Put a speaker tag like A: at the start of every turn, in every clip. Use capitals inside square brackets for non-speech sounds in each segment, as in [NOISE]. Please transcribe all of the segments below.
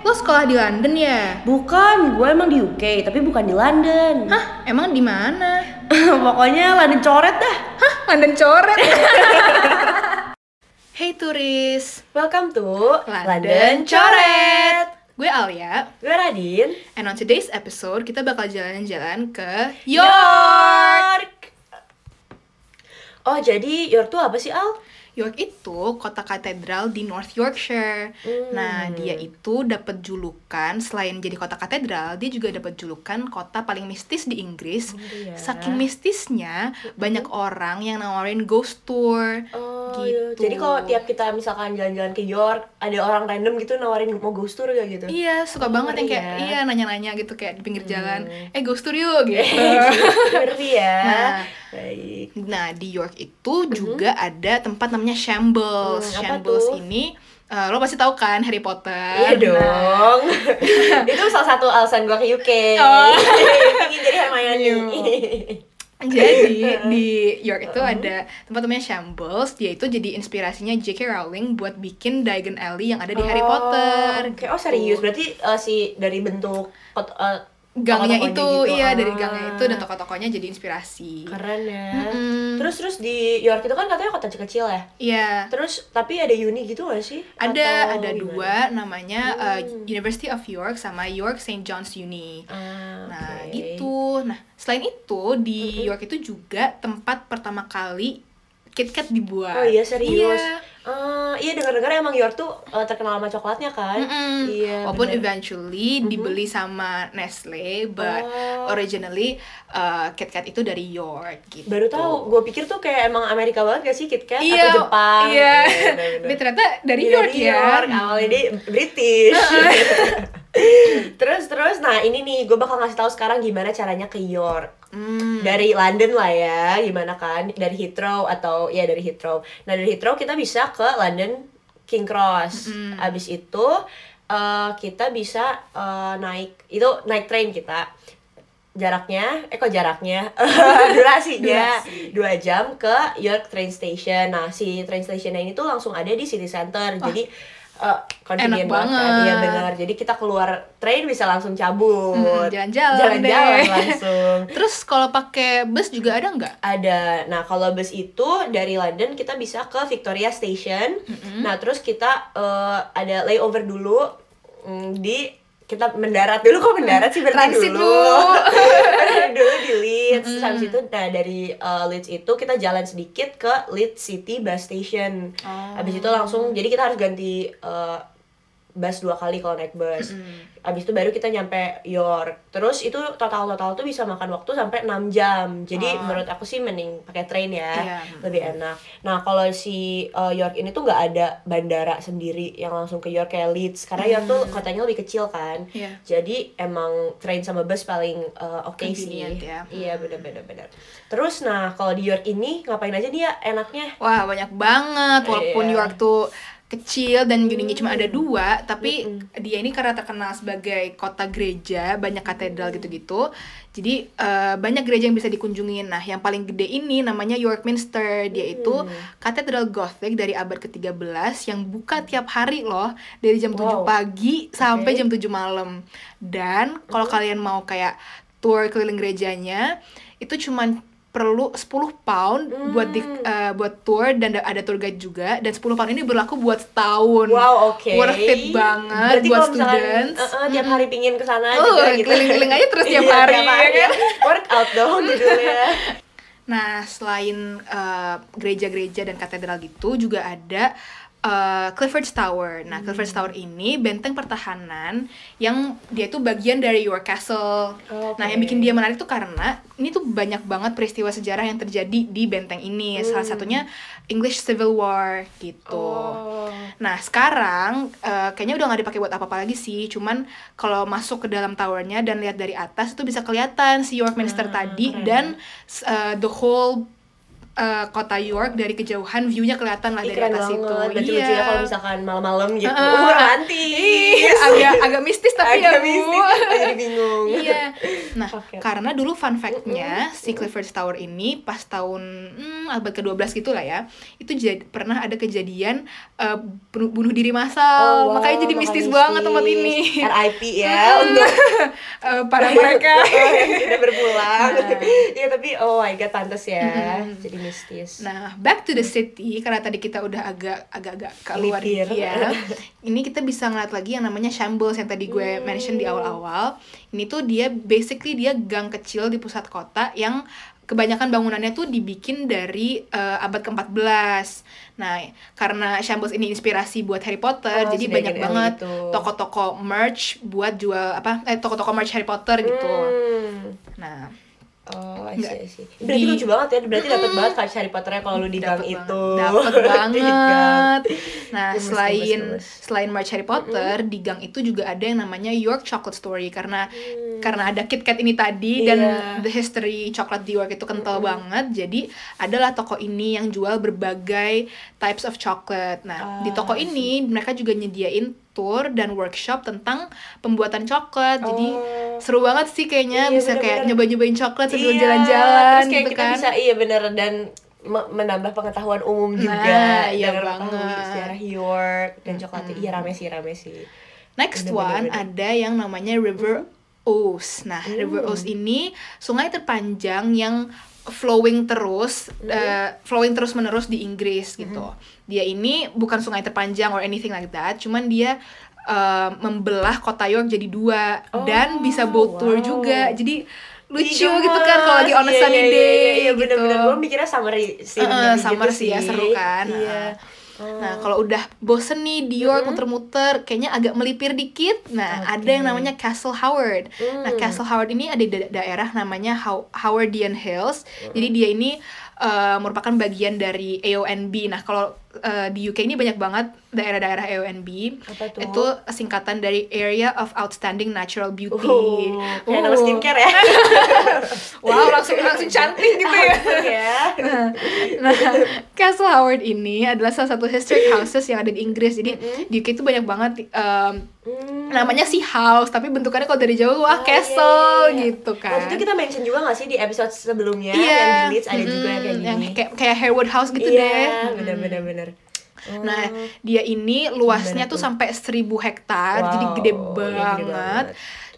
A: lo sekolah di London ya?
B: Bukan, gue emang di UK, tapi bukan di London.
A: Hah, emang di mana? [LAUGHS]
B: Pokoknya London coret dah.
A: Hah, London coret. [LAUGHS] hey turis,
B: Welcome to
A: London Coret. Gue Alia,
B: Gue Radin.
A: and on today's episode kita bakal jalan-jalan ke York.
B: Oh, jadi York tuh apa sih, Al?
A: York itu kota katedral di North Yorkshire.
B: Hmm.
A: Nah, dia itu dapat julukan selain jadi kota katedral, dia juga dapat julukan kota paling mistis di Inggris.
B: iya.
A: Saking mistisnya, banyak orang yang nawarin ghost tour.
B: Oh,
A: Gitu.
B: iya. Jadi kalau tiap kita misalkan jalan-jalan ke York, ada orang random gitu nawarin mau ghost tour gak gitu?
A: Iya, suka
B: Oh,
A: banget yang kayak
B: ngeri ya.
A: iya nanya-nanya gitu kayak di pinggir jalan. Eh, ghost tour yuk [LAUGHS] gitu.
B: Ngerti ya.
A: Nah.
B: Baik.
A: Nah, di York itu juga ada tempat namanya Shambles.
B: Hmm,
A: Shambles
B: tuh?
A: ini eh, lo pasti tahu kan Harry Potter.
B: Iya
A: Nah,
B: dong. [LAUGHS] Itu salah satu alasan gue ke UK.
A: Oh. [LAUGHS]
B: Ingin jadi Hermione.
A: Jadi di York itu ada tempat namanya Shambles. Dia itu jadi inspirasinya J.K. Rowling buat bikin Diagon Alley yang ada di Harry Potter.
B: Oke, oh serius. Berarti eh, si dari bentuk pot- eh,
A: Gangnya
B: toko-tokonya
A: itu,
B: gitu.
A: iya dari
B: Ah.
A: gangnya itu dan tokoh-tokohnya jadi inspirasi.
B: Keren ya.
A: Mm-mm.
B: Terus terus di York itu kan katanya kota kecil ya.
A: Iya.
B: Terus tapi ada uni gitu gak sih?
A: Ada
B: Atau
A: ada
B: gimana?
A: dua namanya uh,
B: Hmm.
A: University of York sama York St. John's Uni.
B: Ah,
A: Nah,
B: oke.
A: gitu. Nah, selain itu di York itu juga tempat pertama kali KitKat dibuat.
B: Oh iya serius.
A: Iya.
B: Ah, iya dengar-dengar emang York tuh eh, terkenal sama coklatnya kan?
A: Mm-mm.
B: Iya.
A: Walaupun
B: bener.
A: eventually dibeli sama Nestle, but
B: Oh.
A: originally uh, KitKat itu dari York gitu.
B: baru tahu. Gue pikir tuh kayak emang Amerika banget gak sih KitKat
A: Iya,
B: atau Jepang?
A: Iya. Tapi ternyata dari
B: Iya,
A: York ya.
B: Awalnya dia British. [LAUGHS] terus terus, nah ini nih gue bakal ngasih tahu sekarang gimana caranya ke York.
A: Hmm.
B: Dari London lah ya, gimana kan? Dari Heathrow atau ya dari Heathrow. Nah dari Heathrow kita bisa ke London King Cross. Abis itu eh, kita bisa eh, naik itu naik train kita jaraknya eh kok jaraknya [LAUGHS] durasinya
A: Durasi.
B: dua jam ke York train station nah si train stationnya ini tuh langsung ada di city center jadi convenient
A: enak
B: banget.
A: Banget.
B: iya benar jadi kita keluar train bisa langsung cabut.
A: Hmm, jalan-jalan
B: jalan-jalan langsung. [LAUGHS]
A: Terus kalau pakai bus juga ada nggak?
B: ada. Nah kalau bus itu dari London kita bisa ke Victoria Station. Nah terus kita eh, ada layover dulu mm, di kita mendarat dulu kok mendarat sih? Berarti
A: Transit
B: dulu. [LAUGHS] Dulu di Leeds. Terus habis itu nah dari eh, Leeds itu kita jalan sedikit ke Leeds City Bus Station.
A: Oh.
B: habis itu langsung jadi kita harus ganti eh, bus dua kali kalau naik bus Abis itu baru kita nyampe York. Terus itu total-total tuh bisa makan waktu sampai 6 jam. Jadi
A: Oh.
B: menurut aku sih mending pakai train ya.
A: Iya.
B: Lebih enak. Nah, kalau si uh, York ini tuh nggak ada bandara sendiri yang langsung ke York kayak Leeds. Karena York tuh kotanya lebih kecil kan.
A: Iya.
B: Jadi emang train sama bus paling uh, oke sih.
A: Convenient ya.
B: Iya, bener-bener bener. Terus nah, kalau di York ini ngapain aja dia enaknya?
A: Wah banyak banget walaupun
B: Iya.
A: York tuh kecil dan unitnya cuma ada dua tapi dia ini karena terkenal sebagai kota gereja banyak katedral gitu-gitu. Jadi eh, banyak gereja yang bisa dikunjungin nah yang paling gede ini namanya York Minster dia itu katedral Gothic dari abad ke-13 yang buka tiap hari loh dari jam 7
B: Wow.
A: pagi sampai
B: Oke.
A: jam 7 malam. Dan kalau kalian mau kayak tour keliling gerejanya itu cuman perlu 10 pound buat di, eh, buat tour dan da- ada tour guide juga dan 10 pound ini berlaku buat setahun.
B: Wow, oke.
A: Worth it banget
B: Berarti
A: buat
B: kalau misalkan,
A: students.
B: eh, eh, tiap hari pingin ke sana
A: Oh,
B: juga gitu.
A: keliling-keliling aja terus [LAUGHS] tiap
B: Iya,
A: hari,
B: tiap hari.
A: ya kan?
B: Workout dong judulnya. [LAUGHS]
A: Nah, selain gereja-gereja dan katedral gitu juga ada eh, Clifford's Tower. Nah, Clifford's Tower ini benteng pertahanan yang dia itu bagian dari York Castle.
B: Oke.
A: Nah, yang bikin dia menarik tuh karena ini tuh banyak banget peristiwa sejarah yang terjadi di benteng ini. Salah satunya English Civil War gitu.
B: Oh.
A: Nah sekarang eh, kayaknya udah nggak dipakai buat apa-apa lagi sih. Cuman kalau masuk ke dalam towernya dan lihat dari atas itu bisa kelihatan si York Minster
B: Ah,
A: tadi
B: keren.
A: dan uh, the whole eh, kota York dari kejauhan viewnya kelihatan lah
B: Ih,
A: dari atas
B: banget.
A: itu.
B: Berarti
A: Iya.
B: lucu ya kalau misalkan malam-malam gitu.
A: Heeh.
B: Uh, romantis.
A: Agak agak mistis tapi
B: Agak
A: ya Bu.
B: mistis, aku jadi bingung.
A: iya. Nah,
B: Oke.
A: karena dulu fun fact-nya si Clifford's Tower ini pas tahun hmm, abad ke-12 gitu lah ya. Itu jadi pernah ada kejadian eh, bunuh, bunuh diri massal.
B: Oh, wow,
A: makanya jadi
B: makanya
A: mistis banget tempat
B: mistis.
A: ini.
B: RIP ya untuk [LAUGHS]
A: Eh, para mereka. [LAUGHS]
B: yang sudah berpulang.
A: Nah.
B: Iya tapi oh my god pantas ya. Jadi mistis.
A: Nah, back to the city karena tadi kita udah agak agak-agak keluar
B: Melipir.
A: ya. [LAUGHS] Ini kita bisa ngeliat lagi yang namanya shambles yang tadi gue mention di awal-awal. Ini tuh dia basically dia gang kecil di pusat kota yang kebanyakan bangunannya tuh dibikin dari eh, abad ke-14. Nah, karena shambles ini inspirasi buat Harry Potter,
B: Oh,
A: jadi banyak banget
B: itu.
A: toko-toko merch buat jual apa eh toko-toko merch Harry Potter gitu.
B: Hmm.
A: Nah,
B: Oh, I
A: Nggak.
B: see, I see. Berarti
A: Di-
B: lucu banget ya. Berarti dapat banget vibes Harry Potternya kalau lu di gang itu.
A: Dapet
B: Di [LAUGHS] gang.
A: banget. Nah, selain selain merch Harry Potter, di gang itu juga ada yang namanya York Chocolate Story karena karena ada KitKat ini tadi dan
B: Hmm. Iya.
A: the history coklat di York itu kental banget. Jadi adalah toko ini yang jual berbagai types of chocolate. Nah, di
B: Ah,
A: toko
B: I
A: ini mereka juga nyediain tour dan workshop tentang pembuatan coklat. Jadi
B: Oh.
A: seru banget sih kayaknya
B: Iya,
A: bisa kayak
B: bener-bener.
A: nyoba-nyobain coklat sambil
B: Iya,
A: jalan-jalan
B: terus kayak
A: gitu
B: kita
A: kan.
B: bisa iya bener dan me- menambah pengetahuan umum juga
A: Nah, iya
B: dengan
A: banget.
B: sejarah York dan coklatnya iya rame sih rame sih
A: Next
B: Bener, bener,
A: one
B: bener.
A: ada yang namanya River Ouse. Nah, River Ouse ini sungai terpanjang yang flowing terus, eh, flowing terus menerus di Inggris gitu. Dia ini bukan sungai terpanjang or anything like that, cuman dia eh, membelah kota York jadi dua dan
B: Oh,
A: bisa boat tour
B: wow.
A: juga. Jadi lucu
B: Ih,
A: gitu kan kalau lagi on a.
B: Iya,
A: sunny
B: iya, iya,
A: day
B: iya, iya,
A: gitu.
B: bener-bener gue mikirnya summer sih
A: Eh, summer sih ya seru kan.
B: Iya
A: Nah, kalau udah bosen nih di York muter-muter, kayaknya agak melipir dikit. Nah,
B: Oke.
A: ada yang namanya Castle Howard. Nah, Castle Howard ini ada di da- daerah namanya How- Howardian Hills. Jadi dia ini eh, merupakan bagian dari AONB. Nah, kalau eh, di UK ini banyak banget daerah-daerah AONB.
B: Apa tuh?
A: Itu singkatan dari Area of Outstanding Natural Beauty.
B: Uh, nama
A: Uh.
B: skincare ya [LAUGHS]
A: Wow, langsung langsung cantik gitu ya.
B: ya [LAUGHS]
A: Nah, Castle Howard ini adalah salah satu historic houses yang ada di Inggris. Jadi di UK itu banyak banget um,
B: Hmm.
A: namanya sih house, tapi bentukannya kalau dari jauh wah
B: Oh,
A: castle
B: iya, iya, iya.
A: gitu kan.
B: Waktu itu kita mention juga gak sih di episode sebelumnya
A: Iya,
B: yang di Leeds ada juga yang kayak gini
A: kayak kayak Harewood House gitu
B: iya,
A: deh.
B: bener
A: Mm.
B: bener
A: Nah, dia ini luasnya tuh sampai 1000 hektar, jadi
B: Wow,
A: gede
B: iya, gede
A: banget.
B: banget.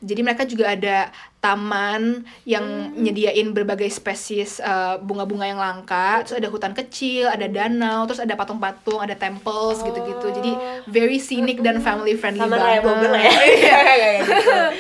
A: Jadi mereka juga ada taman yang
B: Hmm.
A: nyediain berbagai spesies uh, bunga-bunga yang langka, terus ada hutan kecil, ada danau, terus ada patung-patung, ada temples gitu-gitu. Jadi very scenic dan family friendly
B: sama
A: banget.
B: Lah ya [LAUGHS] [LAUGHS]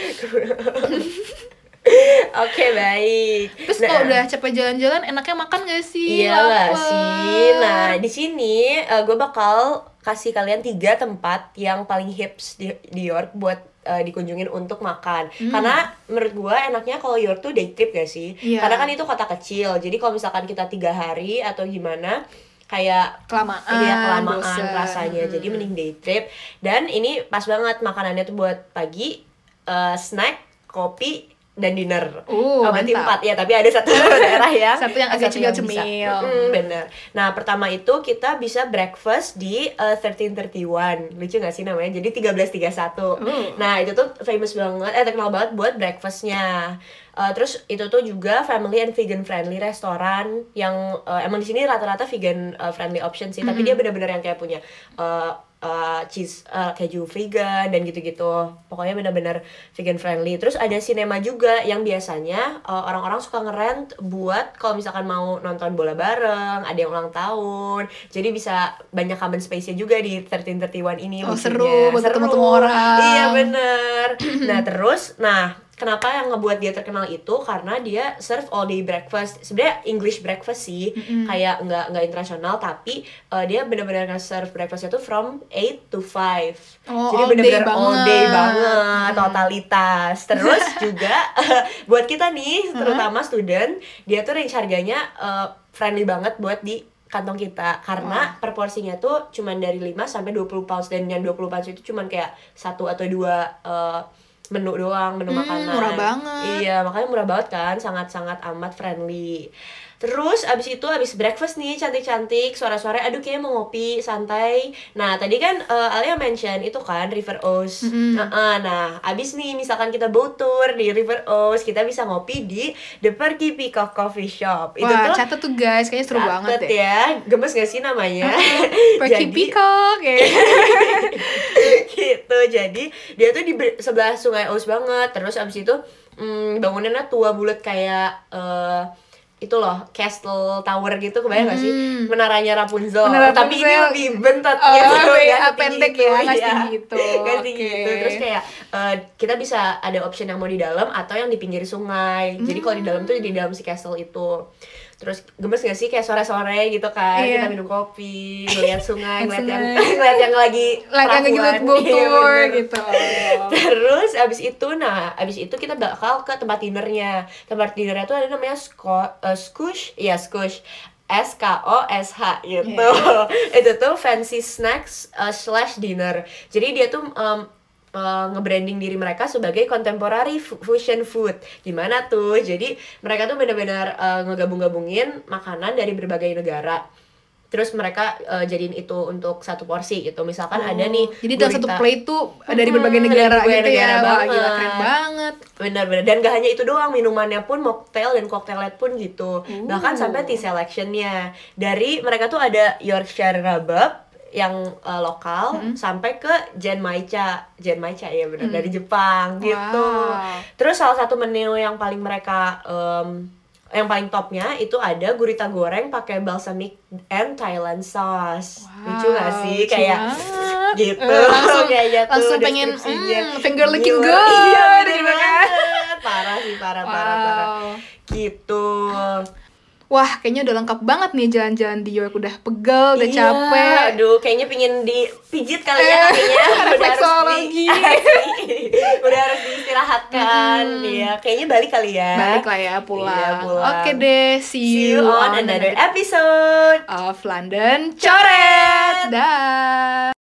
B: [LAUGHS] [LAUGHS] Oke baik.
A: Terus
B: Nah,
A: kalau udah capek jalan-jalan, enaknya makan gak sih?
B: Iya
A: Lapar.
B: sih. Nah di sini gue bakal kasih kalian tiga tempat yang paling hips di, di York buat eh, dikunjungin untuk makan.
A: Hmm.
B: Karena menurut gue enaknya kalau York tuh day trip gak sih?
A: Iya.
B: Karena kan itu kota kecil. Jadi kalau misalkan kita tiga hari atau gimana kayak
A: kelamaan,
B: Iya kelamaan rasanya. Jadi
A: Hmm.
B: mending day trip. Dan ini pas banget makanannya tuh buat pagi, eh, snack, kopi, dan dinner.
A: Uh,
B: oh, berarti empat ya, tapi ada satu [LAUGHS] daerah yang
A: Satu yang agak cemil-cemil.
B: Mm, bener. Nah, pertama itu kita bisa breakfast di eh, 1331. Lucu gak sih namanya? Jadi 1331.
A: Uh.
B: Nah, itu tuh famous banget, eh terkenal banget buat breakfastnya. Eh, terus itu tuh juga family and vegan friendly restoran yang eh, emang di sini rata-rata vegan eh, friendly option sih, tapi dia bener-bener yang kayak punya eh, eh, cheese eh, keju vegan dan gitu-gitu. Pokoknya bener-bener vegan friendly. Terus ada cinema juga yang biasanya eh, orang-orang suka ngerent buat kalau misalkan mau nonton bola bareng, ada yang ulang tahun. Jadi bisa banyak common space-nya juga di 1331 ini.
A: Oh,
B: lucunya.
A: seru buat ketemu-temu orang.
B: Iya bener. nah terus, nah kenapa yang ngebuat dia terkenal itu? Karena dia serve all day breakfast. Sebenarnya English breakfast sih, kayak nggak nggak internasional tapi eh, dia bener-bener nge-serve breakfastnya tuh from 8 to 5
A: Oh,
B: Jadi
A: day
B: all day
A: banget.
B: totalitas. Terus [LAUGHS] juga [LAUGHS] buat kita nih, terutama student, dia tuh range harganya eh, friendly banget buat di kantong kita. Karena per porsinya tuh cuman dari 5 sampai 20 pounds. Dan yang 20 pounds itu cuman kayak satu atau dua eh, menu doang, menu
A: Hmm,
B: makanan.
A: murah banget.
B: Iya, makanya murah banget kan, sangat-sangat amat friendly. Terus abis itu abis breakfast nih cantik-cantik sore-sore aduh kayaknya mau ngopi santai. Nah tadi kan eh, Alia mention itu kan River Oaks.
A: Mm-mm.
B: Nah, nah abis nih misalkan kita boat tour di River Oaks kita bisa ngopi di The Perky Peacock Coffee Shop. Itu
A: Wah,
B: tuh
A: catat tuh guys, kayaknya seru banget
B: catet
A: deh.
B: ya. Gemes gak sih namanya? [LAUGHS]
A: Perky [LAUGHS]
B: Jadi-
A: Peacock ya. [LAUGHS]
B: gitu jadi dia tuh di be- sebelah sungai Ouse banget terus abis itu mm, bangunannya tua bulat kayak eh itu loh castle tower gitu kebayang gak sih
A: Hmm.
B: menaranya Rapunzel
A: Menara
B: tapi ini
A: Rapunzel.
B: lebih bentot
A: Oh, [LAUGHS]
B: gitu
A: iya,
B: nggak setinggi
A: pendek ya, nggak
B: iya.
A: setinggi itu. [LAUGHS]
B: Nggak setinggi
A: Oke.
B: itu. terus kayak eh, kita bisa ada option yang mau di dalam atau yang di pinggir sungai jadi kalau di dalam tuh di dalam si castle itu terus gemes gak sih kayak sore-sore gitu kan
A: Iya.
B: kita minum kopi ngeliat sungai [LAUGHS]
A: Lihat
B: ngeliat yang ngeliat yang lagi
A: Lagi lagi
B: perahuan.
A: boat
B: Iya,
A: gitu.
B: Terus abis itu, nah abis itu kita bakal ke tempat dinernya. Tempat dinernya tuh ada namanya Sco eh, Skush, iya Skush. S K O S H gitu.
A: Iya. [LAUGHS]
B: itu tuh fancy snacks eh, slash dinner. Jadi dia tuh eh, nge-branding diri mereka sebagai contemporary fu- fusion food. Gimana tuh? Jadi mereka tuh benar-benar eh, ngegabung-gabungin makanan dari berbagai negara. Terus mereka eh, jadiin itu untuk satu porsi gitu. Misalkan ada nih
A: Oh, Jadi dalam satu plate tuh dari
B: Hmm,
A: berbagai
B: dari
A: negara
B: berbagai
A: gitu ya.
B: negara
A: Wah, gila
B: banget.
A: keren banget.
B: Benar-benar dan gak hanya itu doang minumannya pun mocktail dan cocktailnya pun gitu
A: Uh.
B: bahkan sampai tea selectionnya dari mereka tuh ada Yorkshire Rhubarb yang uh, lokal
A: Hmm.
B: sampai ke Genmaicha Genmaicha ya benar dari Jepang gitu.
A: Wow.
B: terus salah satu menu yang paling mereka em, yang paling topnya itu ada gurita goreng pakai balsamic and Thailand sauce. Lucu gak
A: Wow,
B: sih?
A: lucu
B: kayak
A: banget.
B: gitu.
A: Eh, langsung [LAUGHS]
B: kayaknya tuh
A: langsung pengen mm, finger licking
B: Gila,
A: good
B: iya, bener
A: gitu
B: banget. parah sih parah parah parah.
A: Wow.
B: gitu
A: Wah, kayaknya udah lengkap banget nih jalan-jalan di York udah pegel, udah
B: Iya,
A: capek.
B: aduh kayaknya pingin dipijit kali ya
A: Eh,
B: kakinya [LAUGHS] udah harus di [LAUGHS] udah harus diistirahatkan ya kayaknya balik kali ya
A: Balik lah ya pulang.
B: Iya, pulang.
A: Oke deh, see
B: see
A: you,
B: you on another episode
A: of London Coret. Dah.